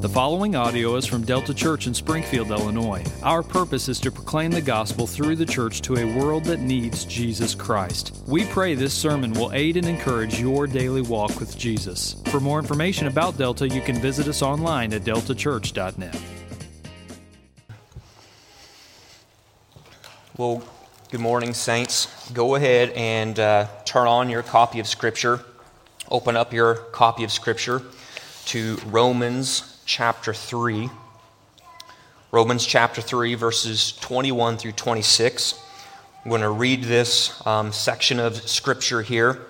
The following audio is from Delta Church in Springfield, Illinois. Our purpose is to proclaim the gospel through the church to a world that needs Jesus Christ. We pray this sermon will aid and encourage your daily walk with Jesus. For more information about Delta, you can visit us online at deltachurch.net. Well, good morning, Saints. Go ahead and uh, turn on your copy of Scripture. Open up your copy of Scripture to Romans chapter 3. Romans chapter 3, verses 21 through 26. I'm going to read this um, section of Scripture here.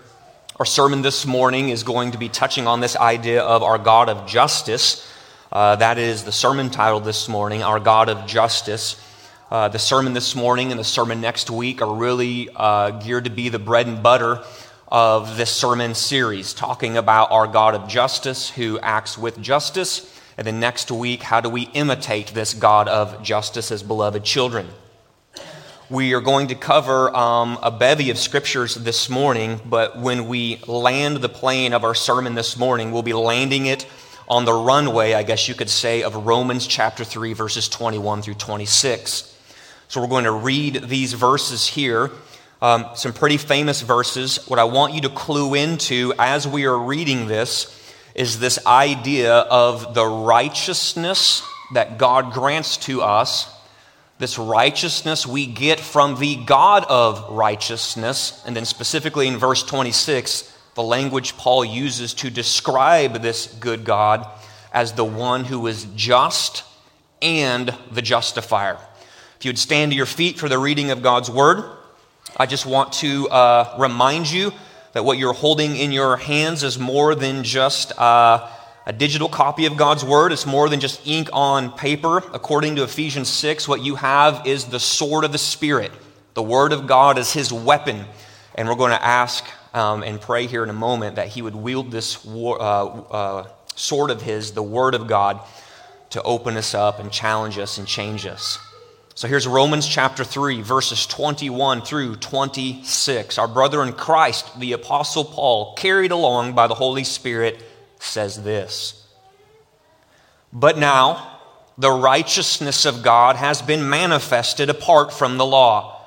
Our sermon this morning is going to be touching on this idea of our God of justice. Uh, that is the sermon title this morning, Our God of Justice. Uh, the sermon this morning and the sermon next week are really uh, geared to be the bread and butter of this sermon series, talking about our God of justice who acts with justice. And then next week, how do we imitate this God of justice as beloved children? We are going to cover um, a bevy of scriptures this morning, but when we land the plane of our sermon this morning, we'll be landing it on the runway, I guess you could say, of Romans chapter 3, verses 21 through 26. So we're going to read these verses here um, some pretty famous verses. What I want you to clue into as we are reading this is this idea of the righteousness that God grants to us. This righteousness we get from the God of righteousness. And then, specifically in verse 26, the language Paul uses to describe this good God as the one who is just and the justifier. If you would stand to your feet for the reading of God's word. I just want to uh, remind you that what you're holding in your hands is more than just uh, a digital copy of God's Word. It's more than just ink on paper. According to Ephesians 6, what you have is the sword of the Spirit. The Word of God is His weapon. And we're going to ask um, and pray here in a moment that He would wield this war, uh, uh, sword of His, the Word of God, to open us up and challenge us and change us. So here's Romans chapter 3, verses 21 through 26. Our brother in Christ, the Apostle Paul, carried along by the Holy Spirit, says this But now, the righteousness of God has been manifested apart from the law,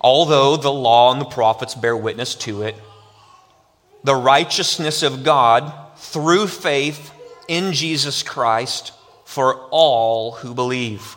although the law and the prophets bear witness to it. The righteousness of God through faith in Jesus Christ for all who believe.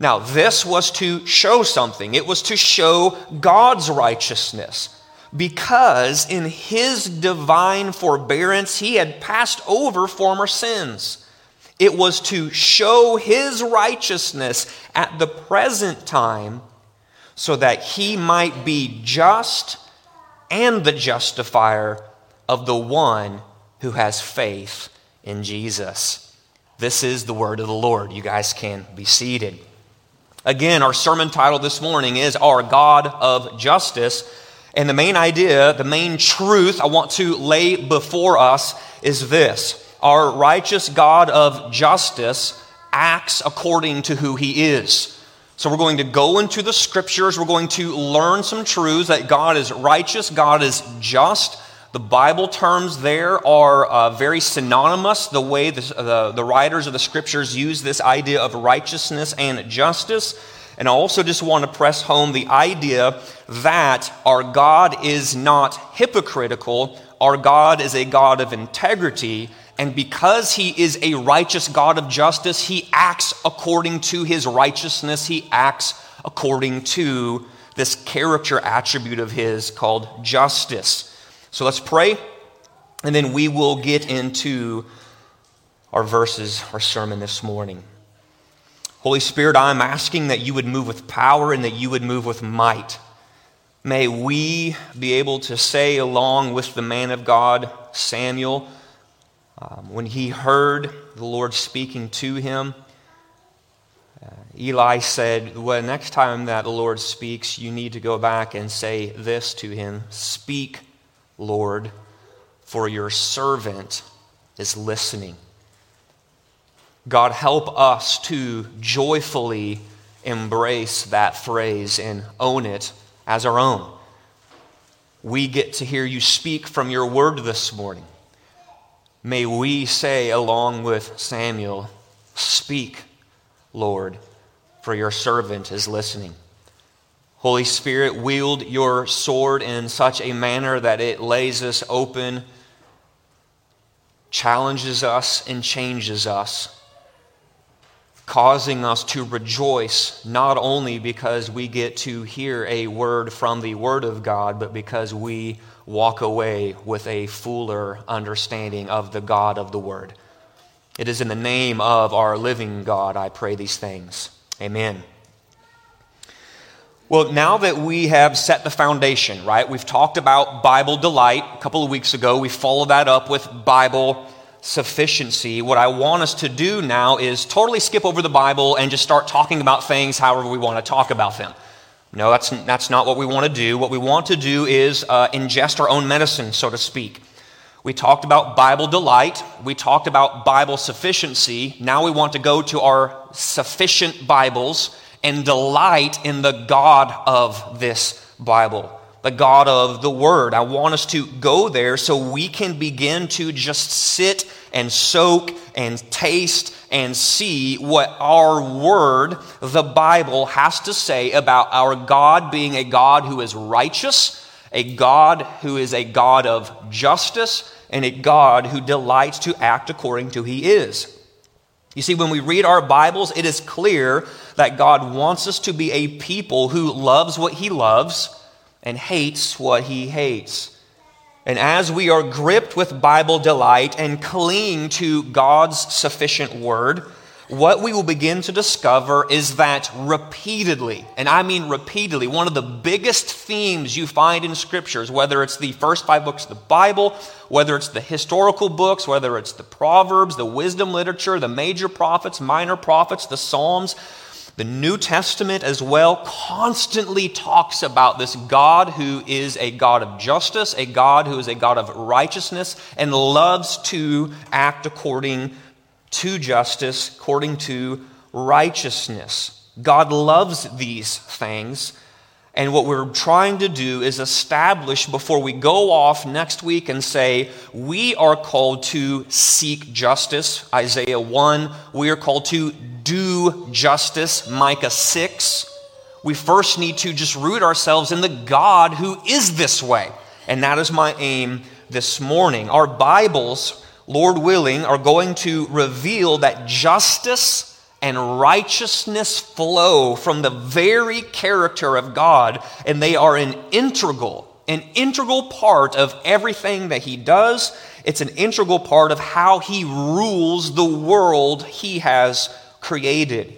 Now, this was to show something. It was to show God's righteousness. Because in his divine forbearance, he had passed over former sins. It was to show his righteousness at the present time so that he might be just and the justifier of the one who has faith in Jesus. This is the word of the Lord. You guys can be seated. Again, our sermon title this morning is Our God of Justice. And the main idea, the main truth I want to lay before us is this Our righteous God of justice acts according to who he is. So we're going to go into the scriptures, we're going to learn some truths that God is righteous, God is just. The Bible terms there are uh, very synonymous, the way the, the, the writers of the scriptures use this idea of righteousness and justice. And I also just want to press home the idea that our God is not hypocritical, our God is a God of integrity. And because he is a righteous God of justice, he acts according to his righteousness, he acts according to this character attribute of his called justice. So let's pray, and then we will get into our verses, our sermon this morning. Holy Spirit, I'm asking that you would move with power and that you would move with might. May we be able to say, along with the man of God, Samuel, um, when he heard the Lord speaking to him, Eli said, Well, next time that the Lord speaks, you need to go back and say this to him Speak, Lord, for your servant is listening. God, help us to joyfully embrace that phrase and own it as our own. We get to hear you speak from your word this morning. May we say, along with Samuel, Speak, Lord, for your servant is listening. Holy Spirit, wield your sword in such a manner that it lays us open, challenges us, and changes us causing us to rejoice not only because we get to hear a word from the Word of God, but because we walk away with a fuller understanding of the God of the Word. It is in the name of our living God I pray these things. Amen. Well, now that we have set the foundation, right? We've talked about Bible delight a couple of weeks ago. We followed that up with Bible sufficiency, what I want us to do now is totally skip over the Bible and just start talking about things however we want to talk about them. No, that's, that's not what we want to do. What we want to do is uh, ingest our own medicine, so to speak. We talked about Bible delight. We talked about Bible sufficiency. Now we want to go to our sufficient Bibles and delight in the God of this Bible the God of the Word. I want us to go there so we can begin to just sit and soak and taste and see what our Word, the Bible, has to say about our God being a God who is righteous, a God who is a God of justice, and a God who delights to act according to He is. You see, when we read our Bibles, it is clear that God wants us to be a people who loves what He loves and hates what he hates. And as we are gripped with Bible delight and cling to God's sufficient word, what we will begin to discover is that repeatedly, and I mean repeatedly, one of the biggest themes you find in scriptures, whether it's the first five books of the Bible, whether it's the historical books, whether it's the Proverbs, the wisdom literature, the major prophets, minor prophets, the Psalms, the New Testament as well constantly talks about this God who is a God of justice, a God who is a God of righteousness, and loves to act according to justice, according to righteousness. God loves these things. And what we're trying to do is establish before we go off next week and say, we are called to seek justice, Isaiah 1. We are called to do justice, Micah 6. We first need to just root ourselves in the God who is this way. And that is my aim this morning. Our Bibles, Lord willing, are going to reveal that justice and righteousness flow from the very character of God, and they are an integral, an integral part of everything that He does. It's an integral part of how He rules the world He has created.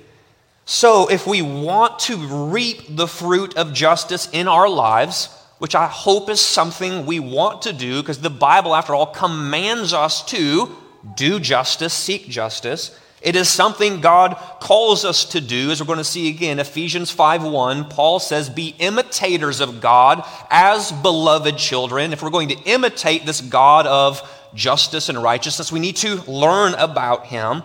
So, if we want to reap the fruit of justice in our lives, which I hope is something we want to do, because the Bible, after all, commands us to do justice, seek justice. It is something God calls us to do, as we're going to see again, Ephesians 5:1. Paul says, Be imitators of God as beloved children. If we're going to imitate this God of justice and righteousness, we need to learn about him.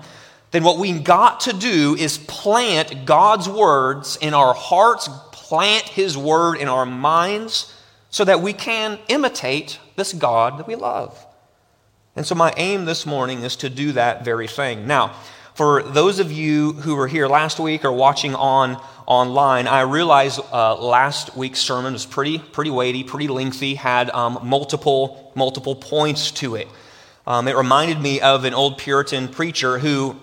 Then what we got to do is plant God's words in our hearts, plant his word in our minds, so that we can imitate this God that we love. And so my aim this morning is to do that very thing. Now, for those of you who were here last week or watching on online, I realize uh, last week's sermon was pretty pretty weighty, pretty lengthy, had um, multiple multiple points to it. Um, it reminded me of an old Puritan preacher who,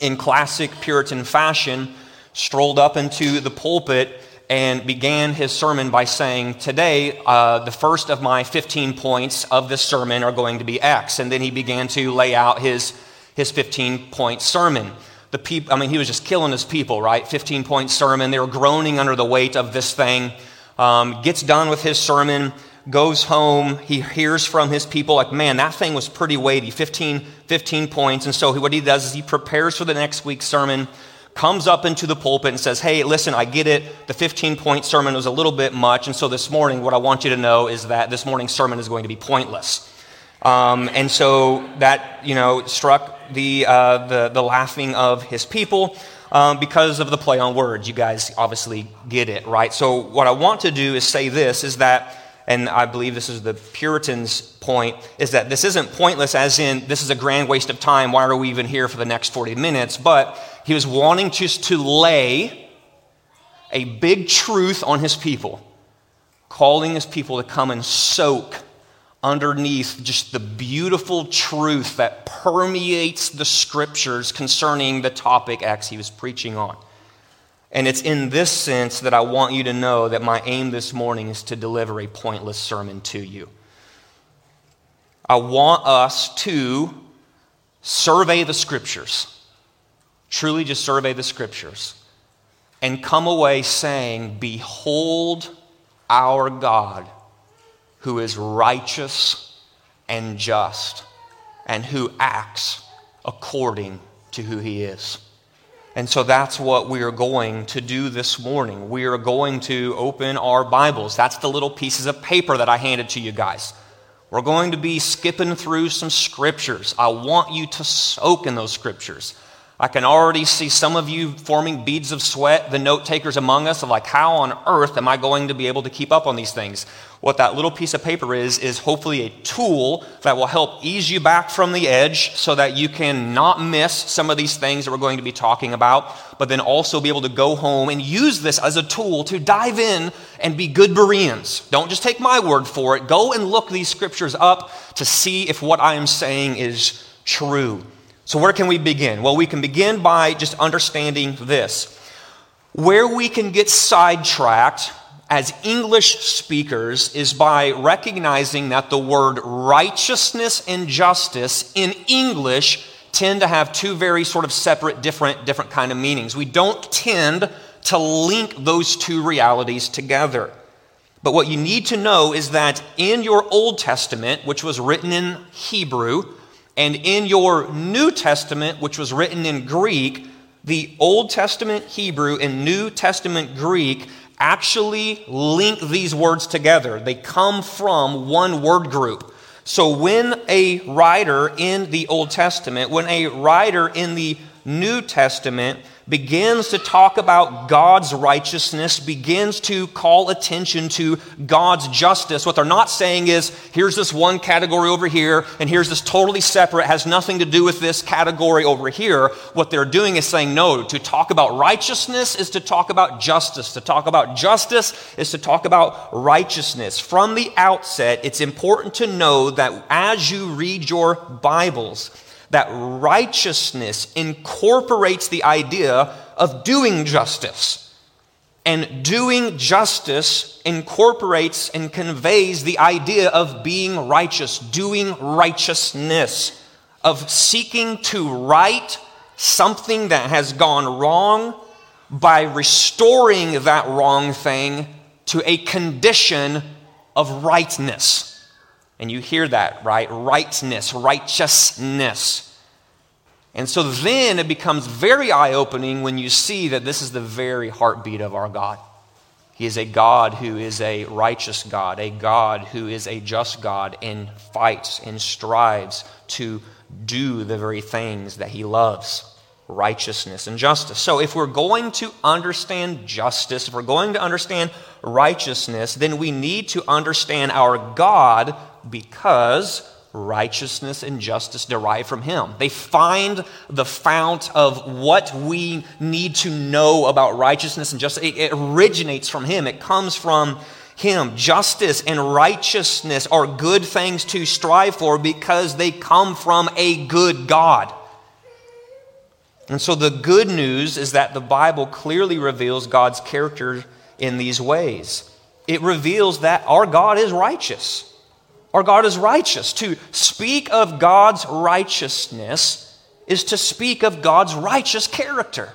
in classic Puritan fashion, strolled up into the pulpit and began his sermon by saying, Today, uh, the first of my 15 points of this sermon are going to be X. And then he began to lay out his his 15 point sermon. The peop- I mean, he was just killing his people, right? 15 point sermon. They were groaning under the weight of this thing. Um, gets done with his sermon, goes home. He hears from his people, like, man, that thing was pretty weighty 15, 15 points. And so what he does is he prepares for the next week's sermon, comes up into the pulpit and says, Hey, listen, I get it. The 15 point sermon was a little bit much. And so this morning, what I want you to know is that this morning's sermon is going to be pointless. Um, and so that, you know, struck the, uh, the, the laughing of his people. Um, because of the play on words. You guys obviously get it, right? So, what I want to do is say this is that and I believe this is the Puritans' point, is that this isn't pointless as in this is a grand waste of time. Why are we even here for the next 40 minutes? But he was wanting just to lay a big truth on his people, calling his people to come and soak underneath just the beautiful truth that permeates the scriptures concerning the topic X he was preaching on. And it's in this sense that I want you to know that my aim this morning is to deliver a pointless sermon to you. I want us to survey the scriptures, truly just survey the scriptures, and come away saying, Behold our God, who is righteous and just, and who acts according to who he is. And so that's what we are going to do this morning. We are going to open our Bibles. That's the little pieces of paper that I handed to you guys. We're going to be skipping through some scriptures. I want you to soak in those scriptures. I can already see some of you forming beads of sweat, the note takers among us, of like, how on earth am I going to be able to keep up on these things? What that little piece of paper is, is hopefully a tool that will help ease you back from the edge so that you can not miss some of these things that we're going to be talking about, but then also be able to go home and use this as a tool to dive in and be good Bereans. Don't just take my word for it. Go and look these scriptures up to see if what I am saying is true. So, where can we begin? Well, we can begin by just understanding this. Where we can get sidetracked as English speakers is by recognizing that the word righteousness and justice in English tend to have two very sort of separate, different, different kind of meanings. We don't tend to link those two realities together. But what you need to know is that in your Old Testament, which was written in Hebrew, and in your New Testament, which was written in Greek, the Old Testament Hebrew and New Testament Greek actually link these words together. They come from one word group. So when a writer in the Old Testament, when a writer in the New Testament begins to talk about God's righteousness, begins to call attention to God's justice. What they're not saying is, here's this one category over here, and here's this totally separate, has nothing to do with this category over here. What they're doing is saying, no, to talk about righteousness is to talk about justice. To talk about justice is to talk about righteousness. From the outset, it's important to know that as you read your Bibles, that righteousness incorporates the idea of doing justice. And doing justice incorporates and conveys the idea of being righteous, doing righteousness, of seeking to right something that has gone wrong by restoring that wrong thing to a condition of rightness. And you hear that, right? Rightness, righteousness. And so then it becomes very eye opening when you see that this is the very heartbeat of our God. He is a God who is a righteous God, a God who is a just God and fights and strives to do the very things that he loves righteousness and justice. So, if we're going to understand justice, if we're going to understand righteousness, then we need to understand our God because righteousness and justice derive from him. They find the fount of what we need to know about righteousness and justice. It, it, originates from him, it comes from him. Justice and righteousness are good things to strive for because they come from a good God. And so the good news is that the Bible clearly reveals God's character in these ways. It reveals that our God is righteous. Our God is righteous. To speak of God's righteousness is to speak of God's righteous character.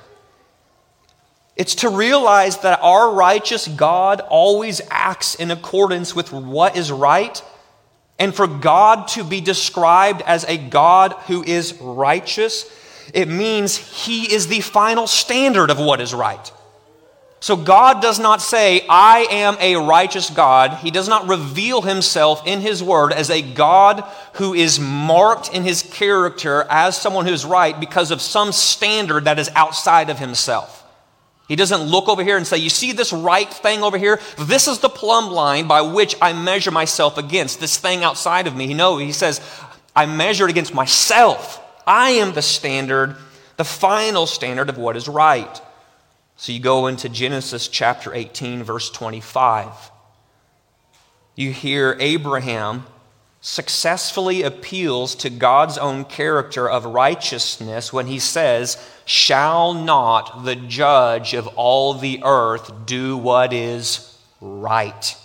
It's to realize that our righteous God always acts in accordance with what is right. And for God to be described as a God who is righteous it means he is the final standard of what is right. So God does not say, I am a righteous God. He does not reveal himself in his word as a God who is marked in his character as someone who is right because of some standard that is outside of himself. He doesn't look over here and say, You see this right thing over here? This is the plumb line by which I measure myself against, this thing outside of me. No, he says, I measure it against myself. I am the standard, the final standard of what is right. So you go into Genesis chapter 18, verse 25. You hear Abraham successfully appeals to God's own character of righteousness when he says, Shall not the judge of all the earth do what is right?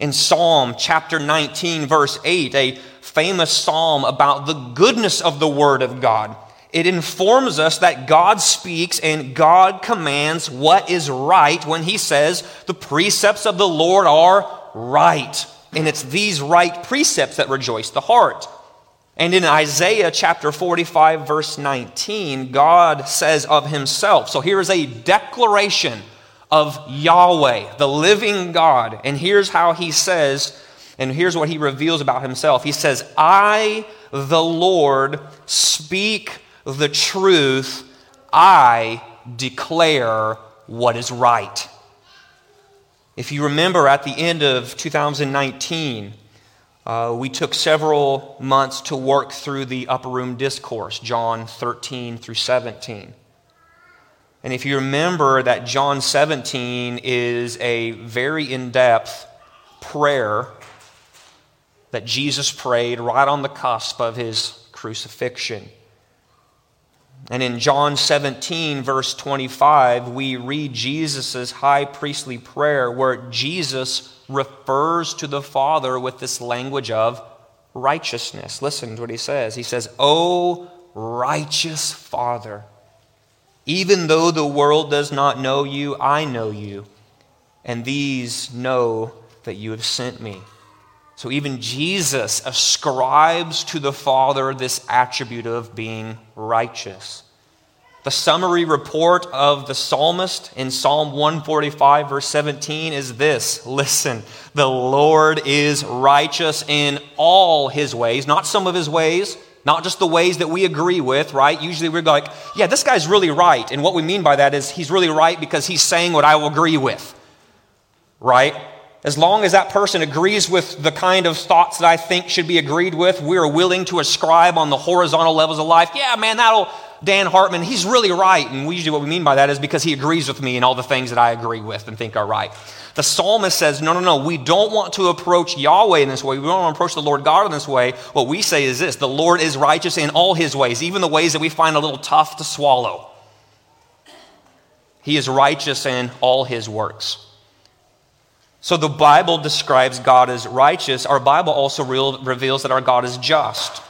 In Psalm chapter 19, verse 8, a famous psalm about the goodness of the Word of God it informs us that God speaks and God commands what is right when He says the precepts of the Lord are right. And it's these right precepts that rejoice the heart. And in Isaiah chapter 45, verse 19, God says of Himself. So here is a declaration of Yahweh, the living God. And here's how He says, and here's what He reveals about Himself He says, I, the Lord, speak the truth, I declare what is right. If you remember at the end of 2019, uh, we took several months to work through the upper room discourse, John 13 through 17. And if you remember that John 17 is a very in depth prayer that Jesus prayed right on the cusp of his crucifixion. And in John 17, verse 25, we read Jesus' high priestly prayer where Jesus refers to the Father with this language of righteousness. Listen to what he says. He says, O righteous Father, even though the world does not know you, I know you, and these know that you have sent me. So even Jesus ascribes to the Father this attribute of being righteous. The summary report of the psalmist in Psalm 145, verse 17, is this Listen, the Lord is righteous in all his ways, not some of his ways, not just the ways that we agree with, right? Usually we're like, yeah, this guy's really right. And what we mean by that is he's really right because he's saying what I will agree with, right? As long as that person agrees with the kind of thoughts that I think should be agreed with, we're willing to ascribe on the horizontal levels of life. Yeah, man, that'll, Dan Hartman, he's really right. And usually what we mean by that is because he agrees with me in all the things that I agree with and think are right. The psalmist says, no, no, no, we don't want to approach Yahweh in this way. We don't want to approach the Lord God in this way. What we say is this the Lord is righteous in all his ways, even the ways that we find a little tough to swallow. He is righteous in all his works. So the Bible describes God as righteous. Our Bible also reveals that our God is just.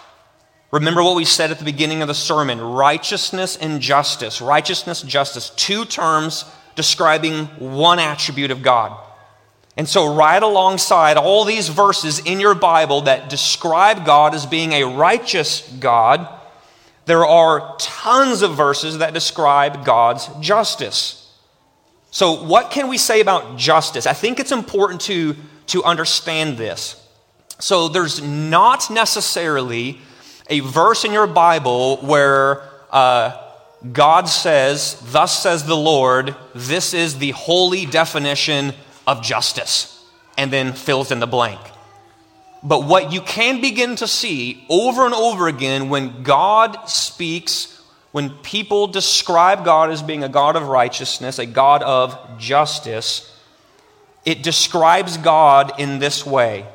Remember what we said at the beginning of the sermon righteousness and justice. Righteousness, justice. Two terms describing one attribute of God. And so, right alongside all these verses in your Bible that describe God as being a righteous God, there are tons of verses that describe God's justice. So, what can we say about justice? I think it's important to, to understand this. So, there's not necessarily a verse in your Bible where uh, God says, Thus says the Lord, this is the holy definition of justice, and then fills in the blank. But what you can begin to see over and over again when God speaks when people describe God as being a God of righteousness, a God of justice, it describes God in this way.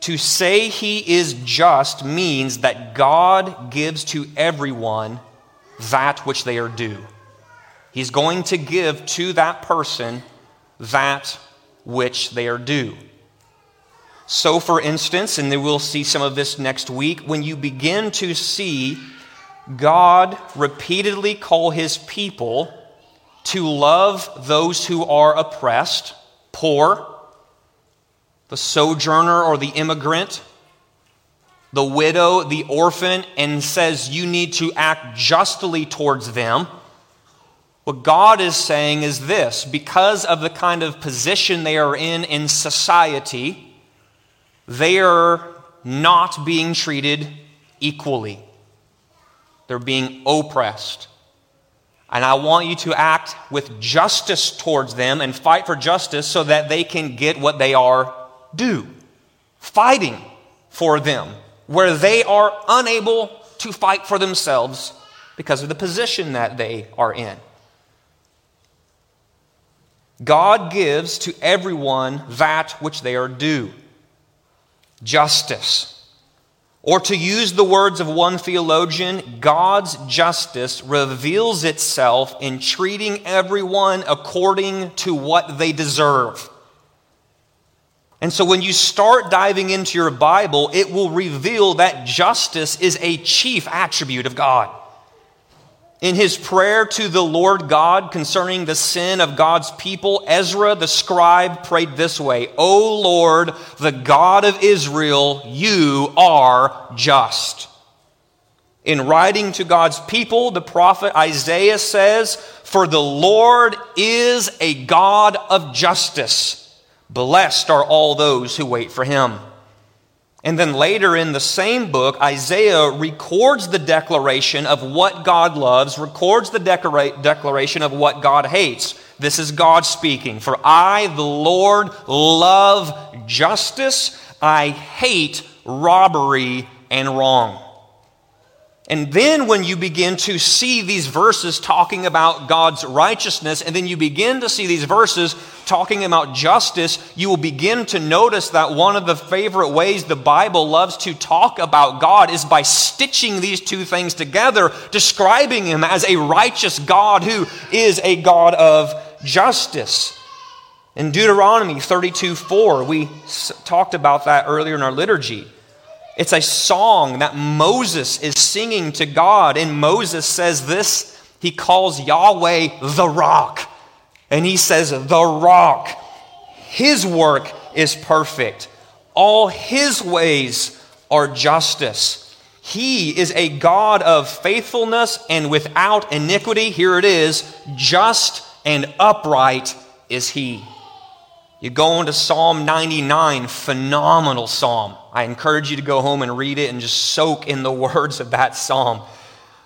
To say he is just means that God gives to everyone that which they are due. He's going to give to that person that which they are due. So, for instance, and we'll see some of this next week, when you begin to see God repeatedly call his people to love those who are oppressed, poor, the sojourner or the immigrant, the widow, the orphan, and says you need to act justly towards them. What God is saying is this because of the kind of position they are in in society, they are not being treated equally. They're being oppressed. And I want you to act with justice towards them and fight for justice so that they can get what they are due. Fighting for them where they are unable to fight for themselves because of the position that they are in. God gives to everyone that which they are due justice. Or to use the words of one theologian, God's justice reveals itself in treating everyone according to what they deserve. And so when you start diving into your Bible, it will reveal that justice is a chief attribute of God. In his prayer to the Lord God concerning the sin of God's people, Ezra the scribe prayed this way O Lord, the God of Israel, you are just. In writing to God's people, the prophet Isaiah says, For the Lord is a God of justice. Blessed are all those who wait for him. And then later in the same book, Isaiah records the declaration of what God loves, records the declara- declaration of what God hates. This is God speaking. For I, the Lord, love justice. I hate robbery and wrong. And then when you begin to see these verses talking about God's righteousness, and then you begin to see these verses talking about justice, you will begin to notice that one of the favorite ways the Bible loves to talk about God is by stitching these two things together, describing Him as a righteous God who is a God of justice. In Deuteronomy 32 4, we talked about that earlier in our liturgy. It's a song that Moses is singing to God. And Moses says this he calls Yahweh the rock. And he says, The rock, his work is perfect. All his ways are justice. He is a God of faithfulness and without iniquity. Here it is just and upright is he. You go into Psalm 99, phenomenal psalm. I encourage you to go home and read it and just soak in the words of that psalm.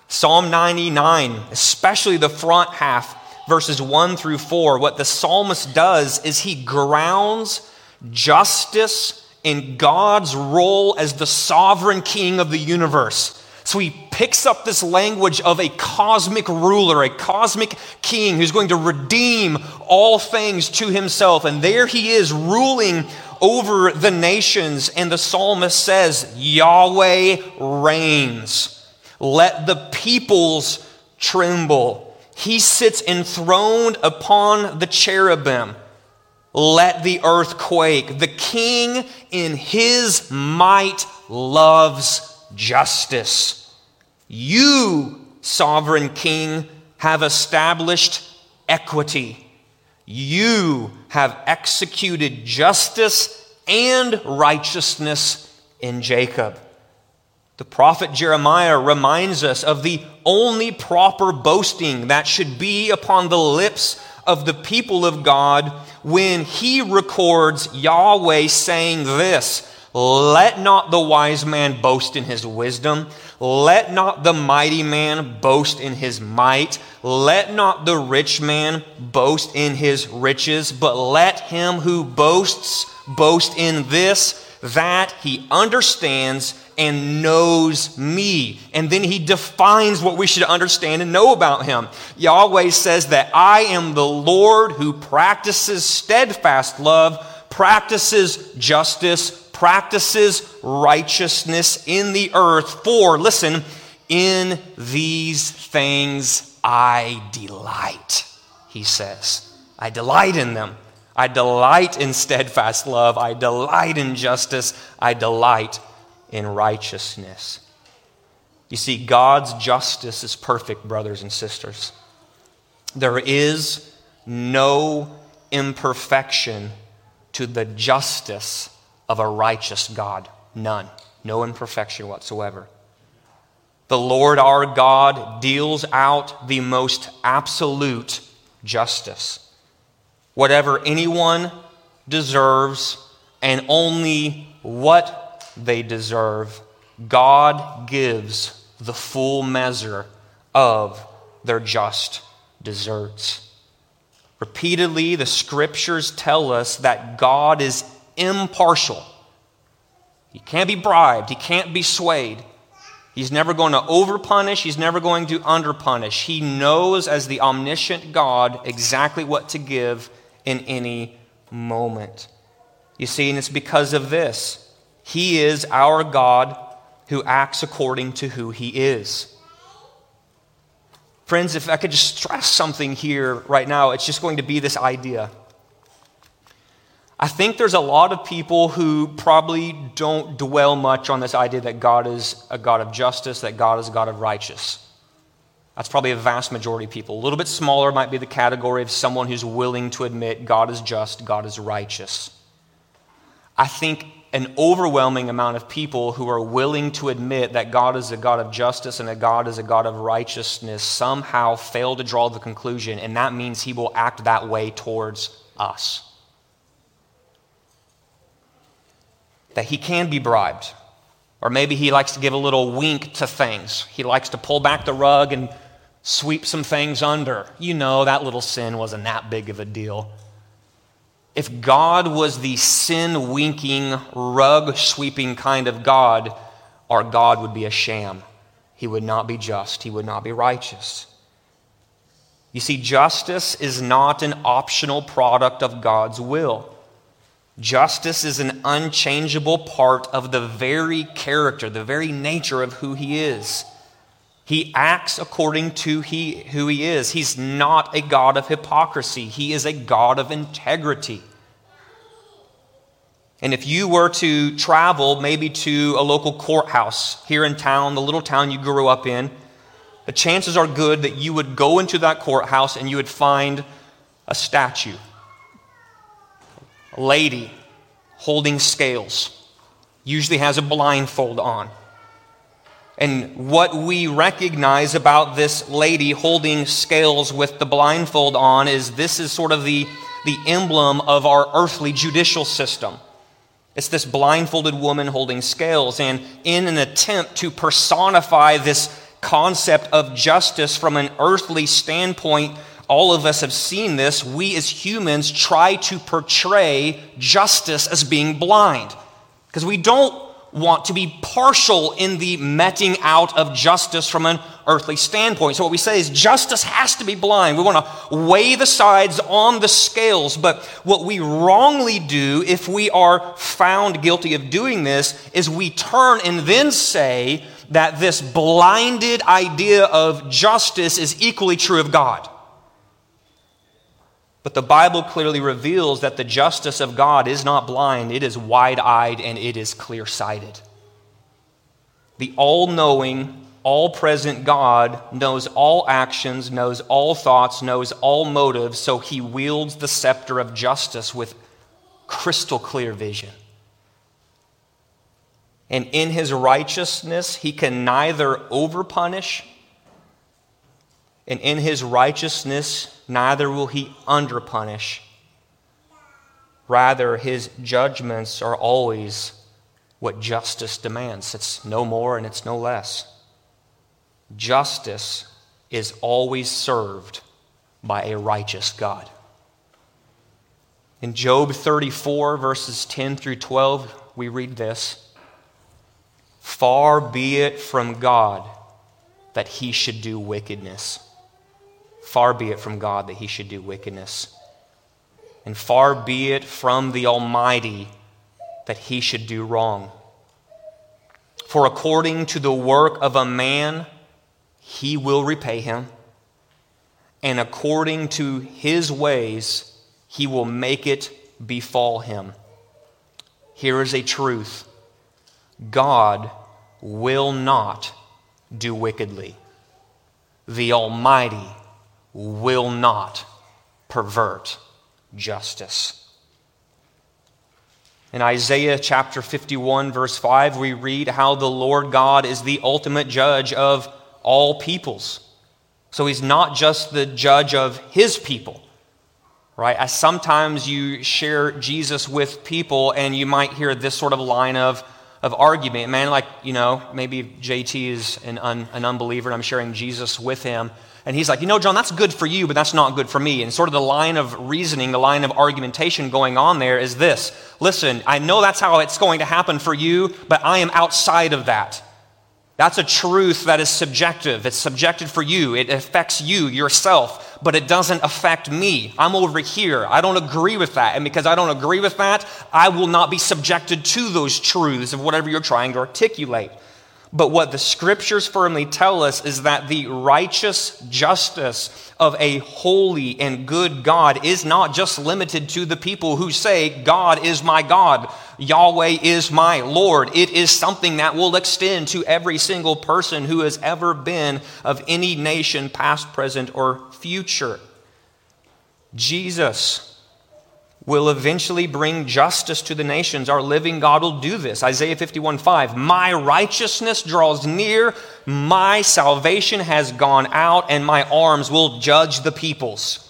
Psalm 99, especially the front half, verses 1 through 4, what the psalmist does is he grounds justice in God's role as the sovereign king of the universe. So he picks up this language of a cosmic ruler, a cosmic king who's going to redeem all things to himself. And there he is ruling over the nations. And the psalmist says, Yahweh reigns. Let the peoples tremble. He sits enthroned upon the cherubim. Let the earth quake. The king in his might loves justice. You, sovereign king, have established equity. You have executed justice and righteousness in Jacob. The prophet Jeremiah reminds us of the only proper boasting that should be upon the lips of the people of God when he records Yahweh saying this let not the wise man boast in his wisdom. Let not the mighty man boast in his might. Let not the rich man boast in his riches, but let him who boasts boast in this, that he understands and knows me. And then he defines what we should understand and know about him. Yahweh says that I am the Lord who practices steadfast love, practices justice, practices righteousness in the earth. For, listen, in these things I delight, he says. I delight in them. I delight in steadfast love. I delight in justice. I delight in righteousness. You see, God's justice is perfect, brothers and sisters. There is no imperfection to the justice of a righteous God. None. no imperfection whatsoever. The Lord our God deals out the most absolute justice. Whatever anyone deserves and only what they deserve, God gives the full measure of their just deserts. Repeatedly, the scriptures tell us that God is impartial. He can't be bribed, he can't be swayed. He's never going to overpunish, he's never going to underpunish. He knows, as the omniscient God, exactly what to give in any moment. You see, and it's because of this. He is our God who acts according to who he is. Friends, if I could just stress something here right now, it's just going to be this idea. I think there's a lot of people who probably don't dwell much on this idea that God is a God of justice, that God is a God of righteous. That's probably a vast majority of people. A little bit smaller might be the category of someone who's willing to admit God is just, God is righteous. I think an overwhelming amount of people who are willing to admit that God is a God of justice and that God is a God of righteousness somehow fail to draw the conclusion, and that means he will act that way towards us. That he can be bribed. Or maybe he likes to give a little wink to things. He likes to pull back the rug and sweep some things under. You know, that little sin wasn't that big of a deal. If God was the sin winking, rug sweeping kind of God, our God would be a sham. He would not be just, he would not be righteous. You see, justice is not an optional product of God's will. Justice is an unchangeable part of the very character, the very nature of who He is. He acts according to he, who he is. He's not a God of hypocrisy, he is a God of integrity. And if you were to travel maybe to a local courthouse here in town, the little town you grew up in, the chances are good that you would go into that courthouse and you would find a statue, lady holding scales, usually has a blindfold on. And what we recognize about this lady holding scales with the blindfold on is this is sort of the, the emblem of our earthly judicial system. It's this blindfolded woman holding scales. And in an attempt to personify this concept of justice from an earthly standpoint, all of us have seen this. We as humans try to portray justice as being blind because we don't want to be partial in the meting out of justice from an earthly standpoint. So, what we say is justice has to be blind. We want to weigh the sides on the scales. But what we wrongly do if we are found guilty of doing this is we turn and then say that this blinded idea of justice is equally true of God. But the Bible clearly reveals that the justice of God is not blind, it is wide eyed and it is clear sighted. The all knowing, all present God knows all actions, knows all thoughts, knows all motives, so he wields the scepter of justice with crystal clear vision. And in his righteousness, he can neither overpunish and in his righteousness neither will he underpunish. Rather, his judgments are always what justice demands. It's no more and it's no less. Justice is always served by a righteous God. In Job 34, verses 10 through 12, we read this Far be it from God that he should do wickedness Far be it from God that he should do wickedness. And far be it from the Almighty that he should do wrong. For according to the work of a man, he will repay him, and according to his ways, he will make it befall him. Here is a truth God will not do wickedly. The Almighty will not pervert justice. In Isaiah chapter 51, verse 5, we read how the Lord God is the ultimate judge of all peoples. So he's not just the judge of his people, right? As sometimes you share Jesus with people and you might hear this sort of line of, of argument. Man, like, you know, maybe JT is an, un, an unbeliever and I'm sharing Jesus with him. And he's like, you know, John, that's good for you, but that's not good for me. And sort of the line of reasoning, the line of argumentation going on there is this listen, I know that's how it's going to happen for you, but I am outside of that. That's a truth that is subjective. It's subjective for you. It affects you, yourself, but it doesn't affect me. I'm over here. I don't agree with that. And because I don't agree with that, I will not be subjected to those truths of whatever you're trying to articulate. But what the scriptures firmly tell us is that the righteous justice of a holy and good God is not just limited to the people who say, God is my God, Yahweh is my Lord. It is something that will extend to every single person who has ever been of any nation, past, present, or future. Jesus will eventually bring justice to the nations. Our living God will do this. Isaiah 51 5. My righteousness draws near, my salvation has gone out, and my arms will judge the peoples.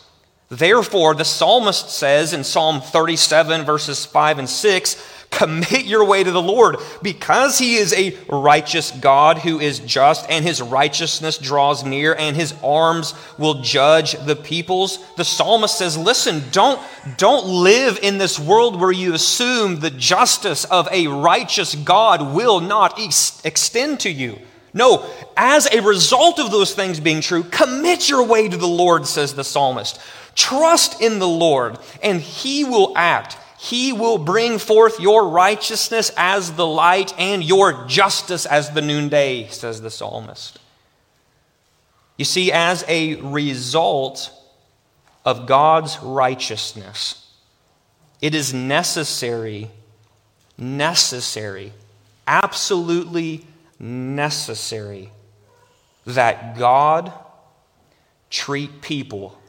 Therefore, the psalmist says in Psalm 37, verses 5 and 6, Commit your way to the Lord because he is a righteous God who is just and his righteousness draws near and his arms will judge the peoples. The psalmist says, listen, don't, don't live in this world where you assume the justice of a righteous God will not ex- extend to you. No, as a result of those things being true, commit your way to the Lord, says the psalmist. Trust in the Lord and he will act. He will bring forth your righteousness as the light and your justice as the noonday, says the psalmist. You see, as a result of God's righteousness, it is necessary, necessary, absolutely necessary that God treat people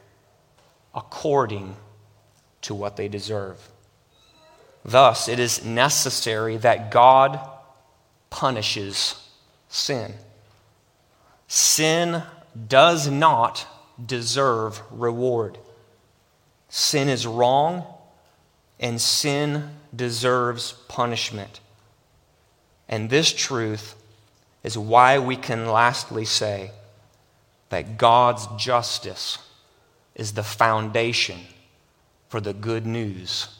according to what they deserve. Thus, it is necessary that God punishes sin. Sin does not deserve reward. Sin is wrong, and sin deserves punishment. And this truth is why we can lastly say that God's justice is the foundation for the good news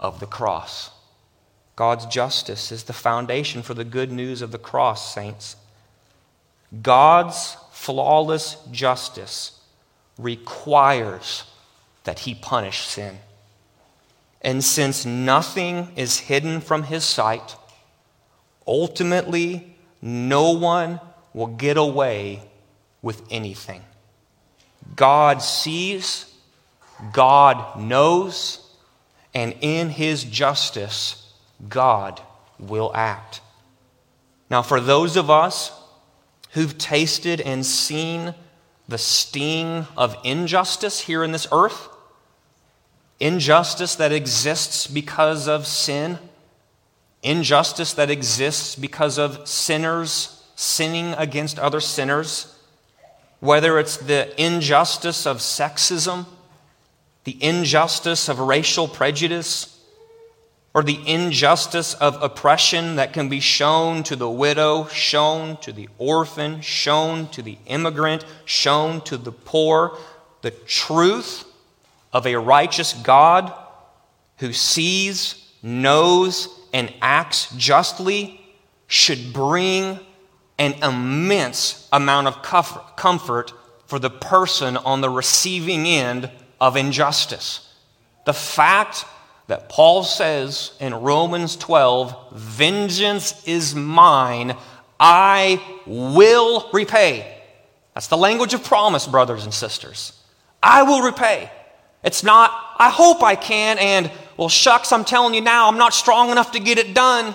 of the cross. God's justice is the foundation for the good news of the cross, saints. God's flawless justice requires that he punish sin. And since nothing is hidden from his sight, ultimately, no one will get away with anything. God sees, God knows, and in his justice, God will act. Now, for those of us who've tasted and seen the sting of injustice here in this earth, injustice that exists because of sin, injustice that exists because of sinners sinning against other sinners, whether it's the injustice of sexism the injustice of racial prejudice or the injustice of oppression that can be shown to the widow, shown to the orphan, shown to the immigrant, shown to the poor, the truth of a righteous God who sees, knows, and acts justly should bring an immense amount of comfort for the person on the receiving end of injustice. The fact that Paul says in Romans 12, vengeance is mine, I will repay. That's the language of promise, brothers and sisters. I will repay. It's not, I hope I can, and, well, shucks, I'm telling you now, I'm not strong enough to get it done.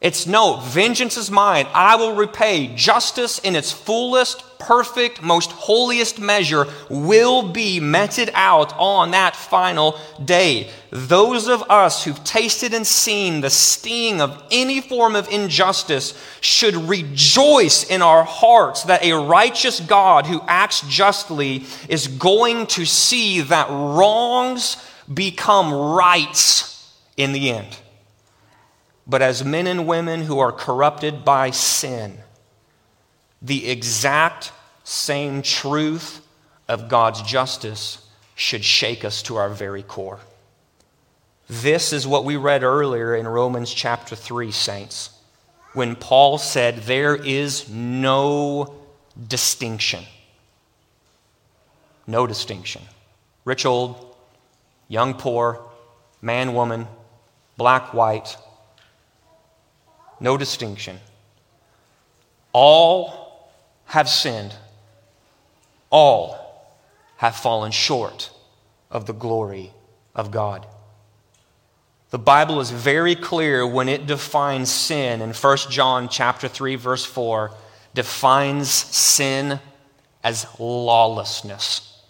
It's no, vengeance is mine. I will repay justice in its fullest perfect, most holiest measure will be meted out on that final day. Those of us who've tasted and seen the sting of any form of injustice should rejoice in our hearts that a righteous God who acts justly is going to see that wrongs become rights in the end. But as men and women who are corrupted by sin, the exact same truth of God's justice should shake us to our very core. This is what we read earlier in Romans chapter 3, saints, when Paul said, There is no distinction. No distinction. Rich, old, young, poor, man, woman, black, white. No distinction. All have sinned. All have fallen short of the glory of God. The Bible is very clear when it defines sin in 1 John chapter 3 verse 4 defines sin as lawlessness.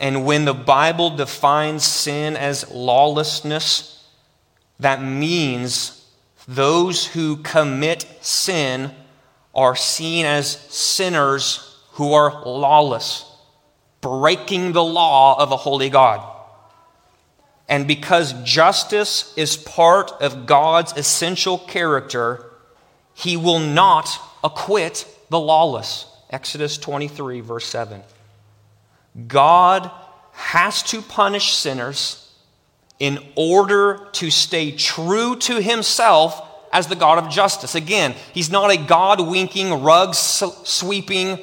And when the Bible defines sin as lawlessness, that means those who commit sin are seen as sinners who are lawless, breaking the law of a holy God. And because justice is part of God's essential character, he will not acquit the lawless. Exodus 23, verse 7. God has to punish sinners in order to stay true to himself as the God of justice. Again, he's not a God winking, rug sweeping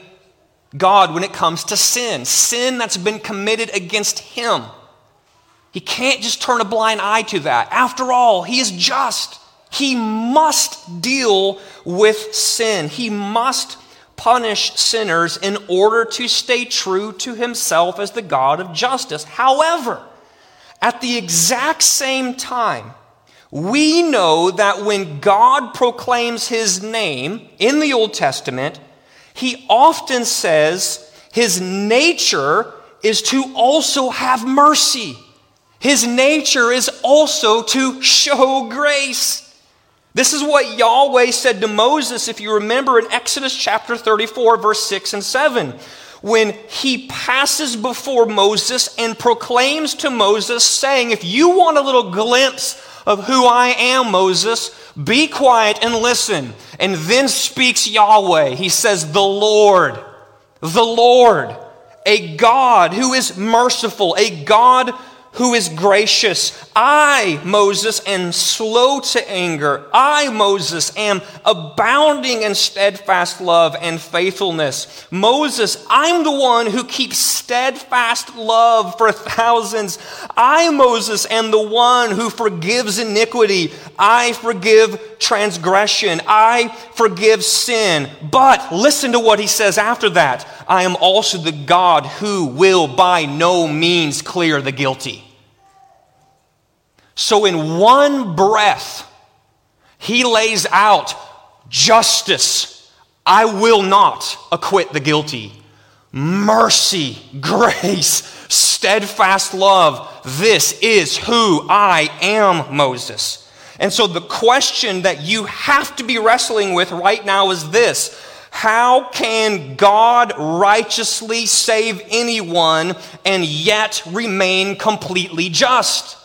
God when it comes to sin, sin that's been committed against him. He can't just turn a blind eye to that. After all, he is just. He must deal with sin. He must punish sinners in order to stay true to himself as the God of justice. However, at the exact same time, we know that when God proclaims his name in the Old Testament, he often says his nature is to also have mercy. His nature is also to show grace. This is what Yahweh said to Moses, if you remember in Exodus chapter 34, verse 6 and 7 when he passes before Moses and proclaims to Moses, saying, If you want a little glimpse of who I am, Moses. Be quiet and listen. And then speaks Yahweh. He says, The Lord, the Lord, a God who is merciful, a God who is gracious. I, Moses, am slow to anger. I, Moses, am abounding in steadfast love and faithfulness. Moses, I'm the one who keeps steadfast love for thousands. I, Moses, am the one who forgives iniquity. I forgive transgression. I forgive sin. But listen to what he says after that. I am also the God who will by no means clear the guilty. So, in one breath, he lays out justice. I will not acquit the guilty. Mercy, grace, steadfast love. This is who I am, Moses. And so, the question that you have to be wrestling with right now is this How can God righteously save anyone and yet remain completely just?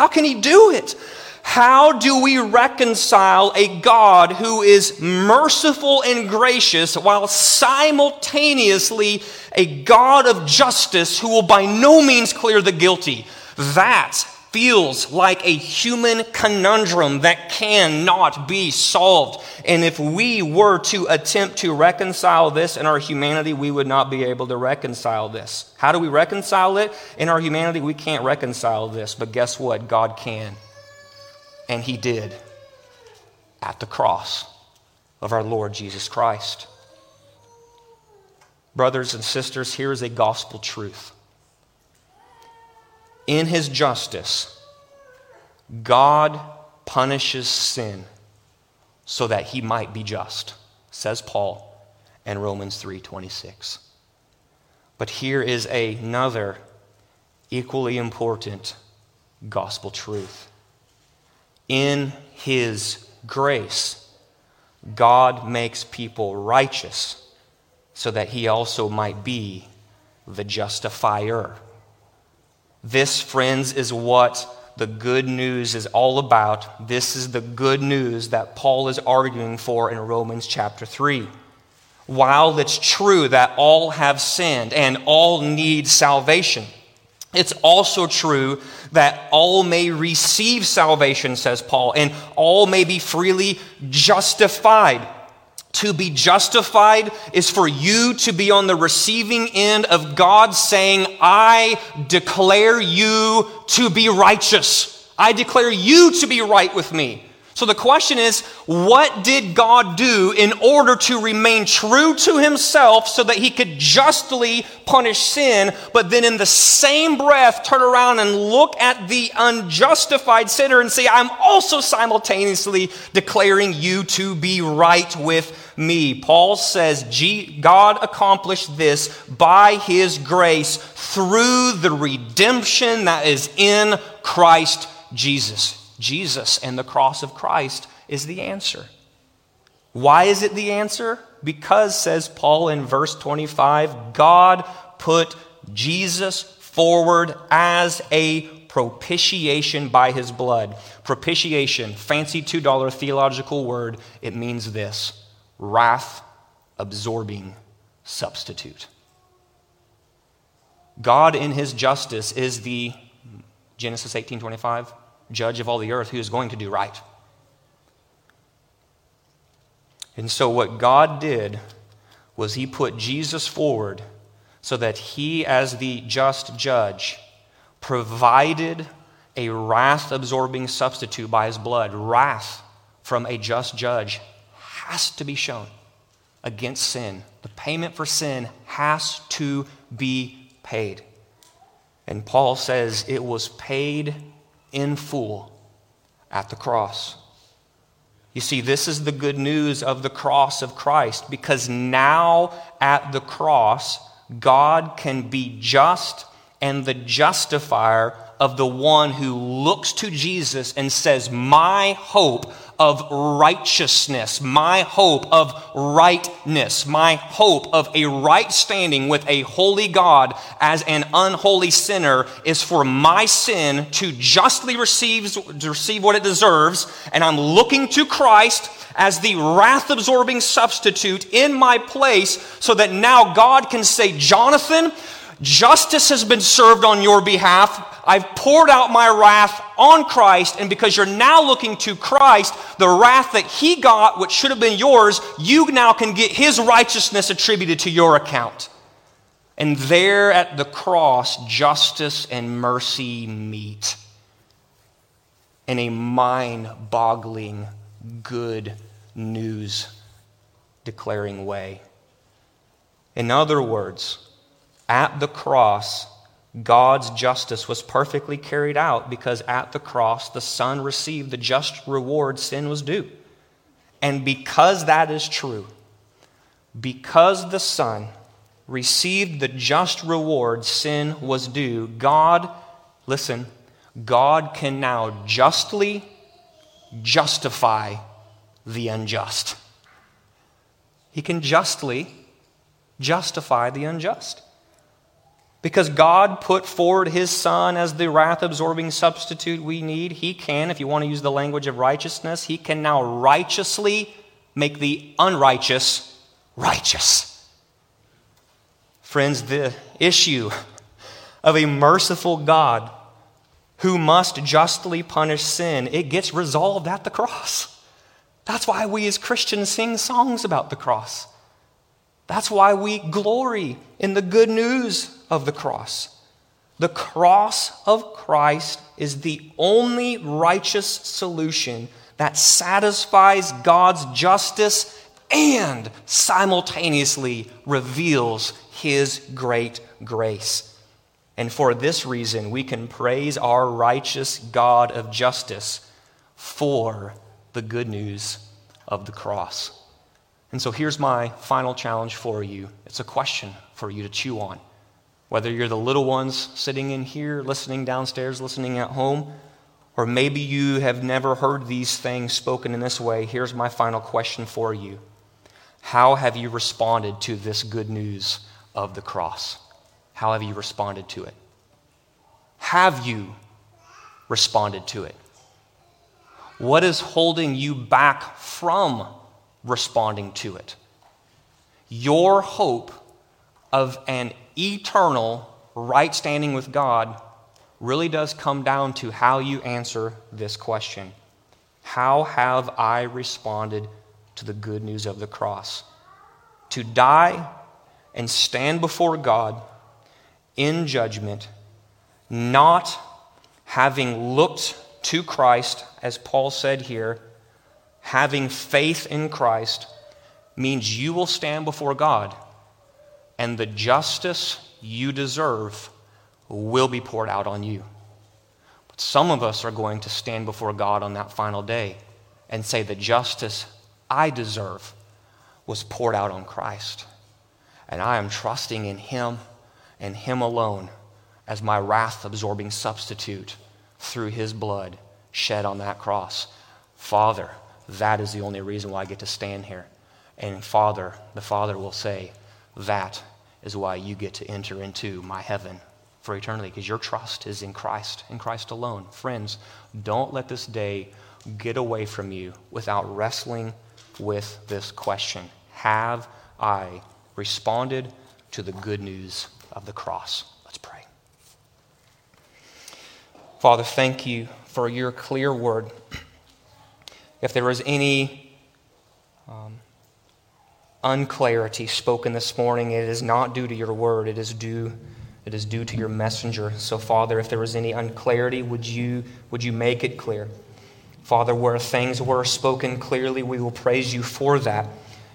How can he do it? How do we reconcile a God who is merciful and gracious while simultaneously a God of justice who will by no means clear the guilty? That feels like a human conundrum that cannot be solved. And if we were to attempt to reconcile this in our humanity, we would not be able to reconcile this. How do we reconcile it? In our humanity, we can't reconcile this. But guess what? God can. And He did at the cross of our Lord Jesus Christ. Brothers and sisters, here is a gospel truth in his justice, God punishes sin so that he might be just. says Paul in Romans 3:26. But here is another equally important gospel truth. In his grace, God makes people righteous so that he also might be the justifier. This, friends, is what the good news is all about. This is the good news that Paul is arguing for in Romans chapter 3. While it's true that all have sinned and all need salvation, it's also true that all may receive salvation, says Paul, and all may be freely justified. To be justified is for you to be on the receiving end of God saying, I declare you to be righteous. I declare you to be right with me. So the question is, what did God do in order to remain true to himself so that he could justly punish sin, but then in the same breath turn around and look at the unjustified sinner and say, I'm also simultaneously declaring you to be right with me? Paul says, God accomplished this by his grace through the redemption that is in Christ Jesus. Jesus and the cross of Christ is the answer. Why is it the answer? Because, says Paul in verse 25, God put Jesus forward as a propitiation by his blood. Propitiation, fancy $2 theological word, it means this wrath absorbing substitute. God in his justice is the Genesis 18:25 judge of all the earth who is going to do right. And so, what God did was He put Jesus forward so that He, as the just judge, provided a wrath absorbing substitute by His blood. Wrath from a just judge has to be shown against sin. The payment for sin has to be paid. And Paul says it was paid in full at the cross. You see, this is the good news of the cross of Christ because now at the cross, God can be just and the justifier of the one who looks to Jesus and says, My hope of righteousness, my hope of rightness, my hope of a right standing with a holy God as an unholy sinner is for my sin to justly receive, to receive what it deserves. And I'm looking to Christ as the wrath absorbing substitute in my place so that now God can say, Jonathan, justice has been served on your behalf. I've poured out my wrath on Christ, and because you're now looking to Christ, the wrath that He got, which should have been yours, you now can get His righteousness attributed to your account. And there at the cross, justice and mercy meet in a mind boggling, good news declaring way. In other words, at the cross, God's justice was perfectly carried out because at the cross the Son received the just reward sin was due. And because that is true, because the Son received the just reward sin was due, God, listen, God can now justly justify the unjust. He can justly justify the unjust. Because God put forward his Son as the wrath absorbing substitute we need, he can, if you want to use the language of righteousness, he can now righteously make the unrighteous righteous. Friends, the issue of a merciful God who must justly punish sin, it gets resolved at the cross. That's why we as Christians sing songs about the cross. That's why we glory in the good news of the cross. The cross of Christ is the only righteous solution that satisfies God's justice and simultaneously reveals his great grace. And for this reason, we can praise our righteous God of justice for the good news of the cross. And so here's my final challenge for you it's a question for you to chew on. Whether you're the little ones sitting in here, listening downstairs, listening at home, or maybe you have never heard these things spoken in this way, here's my final question for you How have you responded to this good news of the cross? How have you responded to it? Have you responded to it? What is holding you back from responding to it? Your hope of an eternal right standing with God really does come down to how you answer this question How have I responded to the good news of the cross? To die and stand before God in judgment, not having looked to Christ, as Paul said here, having faith in Christ means you will stand before God and the justice you deserve will be poured out on you. But some of us are going to stand before God on that final day and say, The justice I deserve was poured out on Christ. And I am trusting in Him and Him alone as my wrath absorbing substitute through His blood shed on that cross. Father, that is the only reason why I get to stand here. And Father, the Father will say, That is why you get to enter into my heaven for eternity, because your trust is in Christ, in Christ alone. Friends, don't let this day get away from you without wrestling with this question Have I responded to the good news of the cross? Let's pray. Father, thank you for your clear word. If there was any um, unclarity spoken this morning, it is not due to your word, it is due. It is due to your messenger. So, Father, if there was any unclarity, would you, would you make it clear? Father, where things were spoken clearly, we will praise you for that.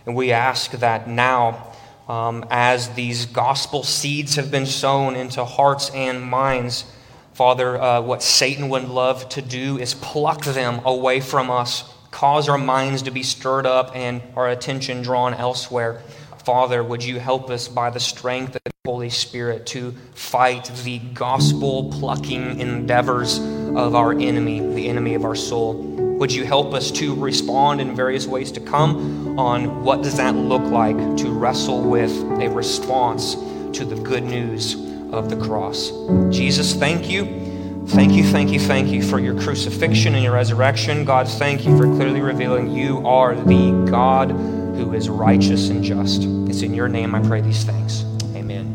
And we ask that now, um, as these gospel seeds have been sown into hearts and minds, Father, uh, what Satan would love to do is pluck them away from us, cause our minds to be stirred up and our attention drawn elsewhere. Father, would you help us by the strength of the Holy Spirit to fight the gospel plucking endeavors of our enemy, the enemy of our soul? Would you help us to respond in various ways to come on what does that look like to wrestle with a response to the good news of the cross. Jesus, thank you. Thank you, thank you, thank you for your crucifixion and your resurrection. God, thank you for clearly revealing you are the God who is righteous and just. It's in your name I pray these things. Amen.